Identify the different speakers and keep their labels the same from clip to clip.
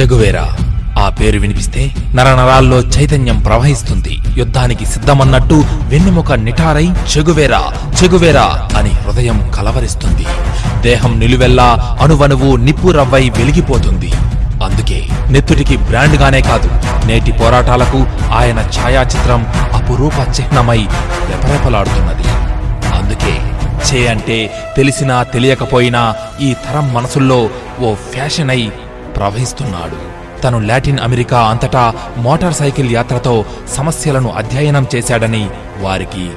Speaker 1: చెగువేరా. ఆ పేరు వినిపిస్తే నరనరాల్లో చైతన్యం ప్రవహిస్తుంది. యుద్ధానికి సిద్ధమన్నట్టు వెన్నెముక నిటారై చెగువేరా చెగువేరా అని హృదయం కలవరిస్తుంది. దేహం నిలువెల్లా అణువణువు నిప్పు రవ్వై వెలిగిపోతుంది. అందుకే నెత్తుడికి బ్రాండ్గానే కాదు నేటి పోరాటాలకు ఆయన ఛాయాచిత్రం అపురూప చిహ్నమై రెపరెపలాడుతున్నది. అందుకే చే అంటే తెలిసినా తెలియకపోయినా ఈ తరం మనసుల్లో ఓ ఫ్యాషన్ అయి ప్రవహిస్తున్నాడు. తను లాటిన్ అమెరికా అంతటా మోటార్ సైకిల్ యాత్రతో సమస్యలను అధ్యయనం చేశాడని వారికి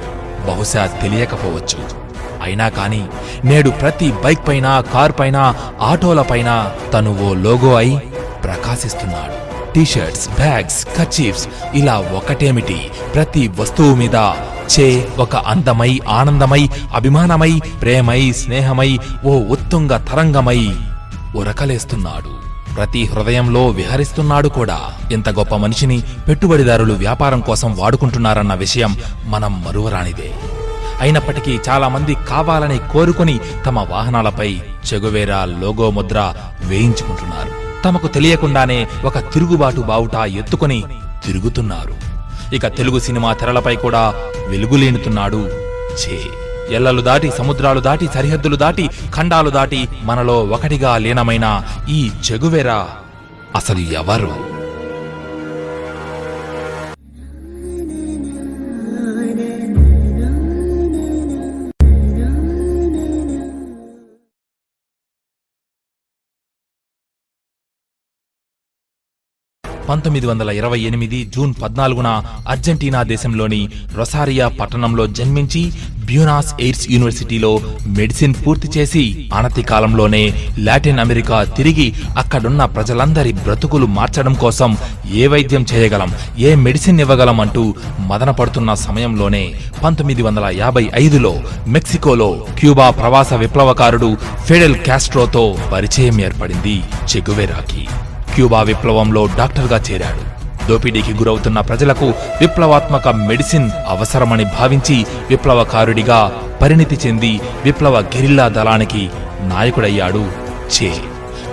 Speaker 1: బహుశా తెలియకపోవచ్చు. అయినా కాని నేడు ప్రతి బైక్ పైన కార్ పైన ఆటోలపైన తను ఓ లోగో అయి ప్రకాశిస్తున్నాడు. టీషర్ట్స్ బ్యాగ్స్ కచీఫ్స్ ఇలా ఒకటేమిటి? ప్రతి వస్తువు మీద చే ఒక అందమై ఆనందమై అభిమానమై ప్రేమై స్నేహమై ఓ ఉత్తుంగ తరంగమై ఉరకలేస్తున్నాడు. ప్రతి హృదయంలో విహరిస్తున్నాడు కూడా. ఇంత గొప్ప మనిషిని పెట్టుబడిదారులు వ్యాపారం కోసం వాడుకుంటున్నారన్న విషయం మనం మరువరానిదే. అయినప్పటికీ చాలామంది కావాలని కోరుకుని తమ వాహనాలపై చెగువేరా లోగో ముద్ర వేయించుకుంటున్నారు. తమకు తెలియకుండానే ఒక తిరుగుబాటు బావుట ఎత్తుకొని తిరుగుతున్నారు. ఇక తెలుగు సినిమా తెరలపై కూడా వెలుగులేనుతున్నాడు చే ఎల్లలు దాటి సముద్రాలు దాటి సరిహద్దులు దాటి ఖండాలు దాటి మనలో ఒకటిగా లీనమైన ఈ చెగువెరా అసలు ఎవరు? పంతొమ్మిది వందల ఇరవై ఎనిమిది జూన్ పద్నాలుగున అర్జెంటీనా దేశంలోని రొసారియా పట్టణంలో జన్మించి బ్యూనాస్ ఎయిర్స్ యూనివర్సిటీలో మెడిసిన్ పూర్తి చేసి అనతి కాలంలోనే లాటిన్ అమెరికా తిరిగి అక్కడున్న ప్రజలందరి బ్రతుకులు మార్చడం కోసం ఏ వైద్యం చేయగలం ఏ మెడిసిన్ ఇవ్వగలం అంటూ మదన పడుతున్న సమయంలోనే పంతొమ్మిది వందల యాభై ఐదులో మెక్సికోలో క్యూబా ప్రవాస విప్లవకారుడు ఫెడెల్ కాస్ట్రోతో పరిచయం ఏర్పడింది చెగువెరాకి. క్యూబా విప్లవంలో డాక్టర్గా చేరాడు. దోపిడీకి గురవుతున్న ప్రజలకు విప్లవాత్మక మెడిసిన్ అవసరమని భావించి విప్లవకారుడిగా పరిణితి చెంది విప్లవ గెరిల్లా దళానికి నాయకుడయ్యాడు చే.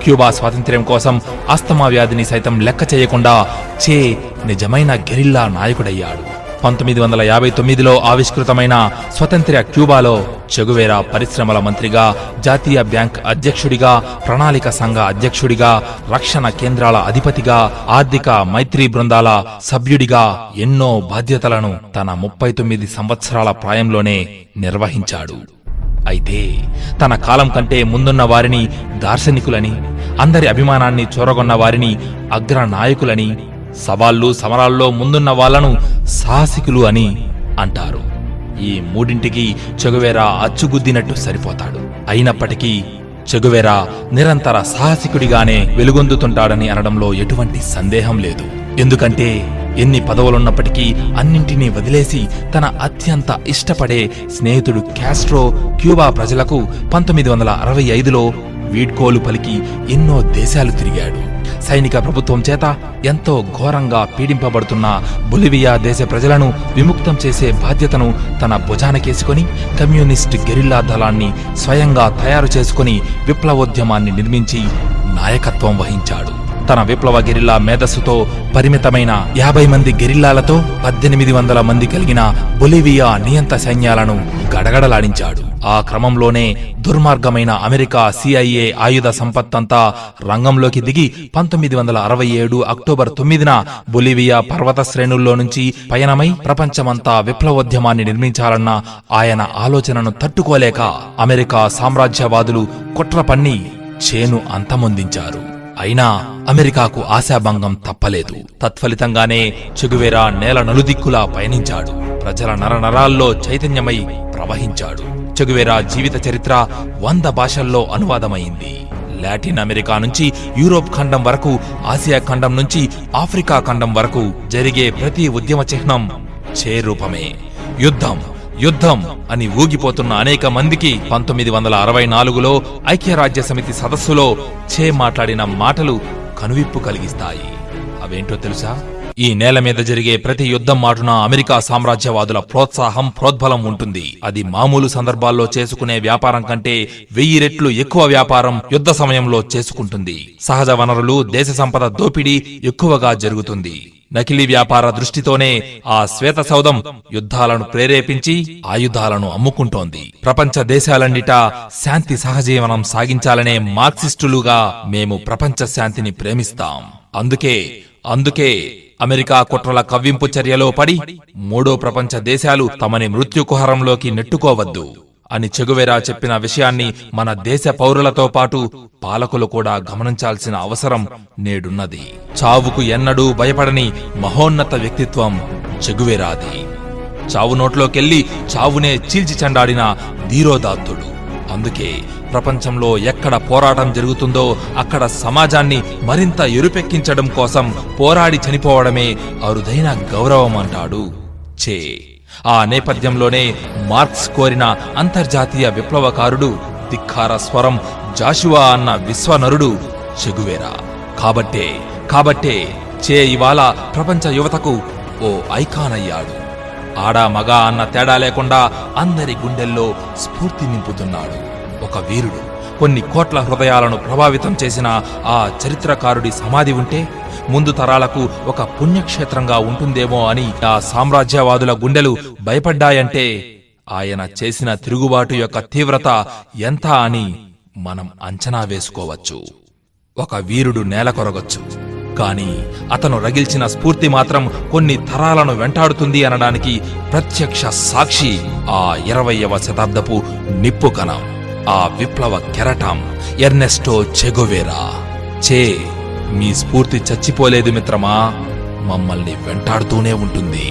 Speaker 1: క్యూబా స్వాతంత్ర్యం కోసం ఆస్తమా వ్యాధిని సైతం లెక్క చేయకుండా చే నిజమైన గెరిల్లా నాయకుడయ్యాడు. పంతొమ్మిది వందల యాభై తొమ్మిదిలో ఆవిష్కృతమైన స్వతంత్ర క్యూబాలో చెగువేరా పరిశ్రమల మంత్రిగా జాతీయ బ్యాంక్ అధ్యక్షుడిగా ప్రణాళిక సంఘ అధ్యక్షుడిగా రక్షణ కేంద్రాల అధిపతిగా ఆర్థిక మైత్రి బృందాల సభ్యుడిగా ఎన్నో బాధ్యతలను తన ముప్పై తొమ్మిది సంవత్సరాల ప్రాయంలోనే నిర్వహించాడు. అయితే తన కాలం కంటే ముందున్న వారిని దార్శనికులని అందరి అభిమానాన్ని చూరగొన్న వారిని అగ్ర నాయకులని సవాళ్ళు సమరాల్లో ముందున్న వాళ్ళను సాహసికులు అని అంటారు. ఈ మూడింటికి చెగువేరా అచ్చుగుద్దినట్టు సరిపోతాడు. అయినప్పటికీ చెగువేరా నిరంతర సాహసికుడిగానే వెలుగొందుతుంటాడని అనడంలో ఎటువంటి సందేహం లేదు. ఎందుకంటే ఎన్ని పదవులున్నప్పటికీ అన్నింటినీ వదిలేసి తన అత్యంత ఇష్టపడే స్నేహితుడు క్యాస్ట్రో క్యూబా ప్రజలకు పంతొమ్మిది వందల అరవై ఐదులో వీడ్కోలు పలికి ఎన్నో దేశాలు తిరిగాడు. సైనిక ప్రభుత్వం చేత ఎంతో ఘోరంగా పీడింపబడుతున్న బొలివియా దేశ ప్రజలను విముక్తం చేసే బాధ్యతను తన భుజానకేసుకొని కమ్యూనిస్ట్ గెరిల్లా దళాన్ని స్వయంగా తయారు చేసుకుని విప్లవోద్యమాన్ని నిర్మించి నాయకత్వం వహించాడు. తన విప్లవ గెరిల్లా మేధస్సుతో పరిమితమైన యాభై మంది గెరిల్లాలతో పద్దెనిమిది వందల మంది కలిగిన బొలివియా నియంత సైన్యాలను గడగడలాడించాడు. ఆ క్రమంలోనే దుర్మార్గమైన అమెరికా సిఐఏ ఆయుధ సంపత్తంతా రంగంలోకి దిగి పంతొమ్మిది వందల అరవై ఏడు అక్టోబర్ తొమ్మిదిన బొలివియా పర్వత శ్రేణుల్లో నుంచి పయనమై ప్రపంచమంతా విప్లవోద్యమాన్ని నిర్మించాలన్న ఆయన ఆలోచనను తట్టుకోలేక అమెరికా సామ్రాజ్యవాదులు కుట్ర పన్ని చేను అంతమొందించారు. అయినా అమెరికాకు ఆశాభంగం తప్పలేదు. తత్ఫలితంగానే చెగువేరా నేల నలుదిక్కులా పయనించాడు. ప్రజల నరనరాల్లో చైతన్యమై ప్రవహించాడు. చెగువేరా జీవిత చరిత్ర వంద భాషల్లో అనువాదమైంది. లాటిన్ అమెరికా నుంచి యూరోప్ ఖండం వరకు ఆసియా ఖండం నుంచి ఆఫ్రికా ఖండం వరకు జరిగే ప్రతి ఉద్యమ చిహ్నం చే రూపమే. యుద్ధం యుద్ధం అని ఊగిపోతున్న అనేక మందికి పంతొమ్మిది వందల అరవై నాలుగులో ఐక్యరాజ్య సమితి సదస్సులో చే మాట్లాడిన మాటలు కనువిప్పు కలిగిస్తాయి. అవేంటో తెలుసా? ఈ నేల మీద జరిగే ప్రతి యుద్ధం మాటున అమెరికా సామ్రాజ్యవాదుల ప్రోత్సాహం ప్రోద్బలం ఉంటుంది. అది మామూలు సందర్భాల్లో చేసుకునే వ్యాపారం కంటే వెయ్యి రెట్లు ఎక్కువ వ్యాపారం యుద్ధ సమయంలో చేసుకుంటుంది. సహజ వనరులు దేశ సంపద దోపిడీ ఎక్కువగా జరుగుతుంది. నకిలీ వ్యాపార దృష్టితోనే ఆ శ్వేత సౌధం యుద్ధాలను ప్రేరేపించి ఆయుధాలను అమ్ముకుంటోంది. ప్రపంచ దేశాలన్నిటా శాంతి సహజీవనం సాగించాలనే మార్క్సిస్టులుగా మేము ప్రపంచ శాంతిని ప్రేమిస్తాం. అందుకే అందుకే అమెరికా కుట్రల కవ్వింపు చర్యలో పడి మూడో ప్రపంచ దేశాలు తమని మృత్యుకుహరంలోకి నెట్టుకోవద్దు అని చెగువెరా చెప్పిన విషయాన్ని మన దేశ పౌరులతో పాటు పాలకులు కూడా గమనించాల్సిన అవసరం నేడున్నది. చావుకు ఎన్నడూ భయపడని మహోన్నత వ్యక్తిత్వం చెగువెరాది. చావు నోట్లోకెళ్ళి చావునే చీల్చి చెండాడిన ధీరోదాత్తుడు. అందుకే ప్రపంచంలో ఎక్కడ పోరాటం జరుగుతుందో అక్కడ సమాజాన్ని మరింత ఎరుపెక్కించడం కోసం పోరాడి చనిపోవడమే అరుదైన గౌరవం అంటాడు చే. ఆ నేపథ్యంలోనే మార్క్స్ కోరిన అంతర్జాతీయ విప్లవకారుడు ధిక్కార స్వరం జాషువా అన్న విశ్వనరుడు చెగువేరా కాబట్టే కాబట్టే చే ఇవాళ ప్రపంచ యువతకు ఓ ఐకాన్ అయ్యాడు. ఆడా మగ అన్న తేడా లేకుండా అందరి గుండెల్లో స్ఫూర్తి నింపుతున్నాడు. ఒక వీరుడు కొన్ని కోట్ల హృదయాలను ప్రభావితం చేసిన ఆ చరిత్రకారుడి సమాధి ఉంటే ముందు తరాలకు ఒక పుణ్యక్షేత్రంగా ఉంటుందేమో అని ఆ సామ్రాజ్యవాదుల గుండెలు భయపడ్డాయంటే ఆయన చేసిన తిరుగుబాటు యొక్క తీవ్రత ఎంత అని మనం అంచనా వేసుకోవచ్చు. ఒక వీరుడు నేల కొరగొచ్చు. కానీ అతను రగిల్చిన స్ఫూర్తి మాత్రం కొన్ని తరాలను వెంటాడుతుంది అనడానికి ప్రత్యక్ష సాక్షి ఆ ఇరవయవ శతాబ్దపు నిప్పు కణం ఆ విప్లవ కెరటం ఎర్నెస్టో చెగోవేరా. చే మీ స్ఫూర్తి చచ్చిపోలేదు మిత్రమా మమ్మల్ని వెంటాడుతూనే ఉంటుంది.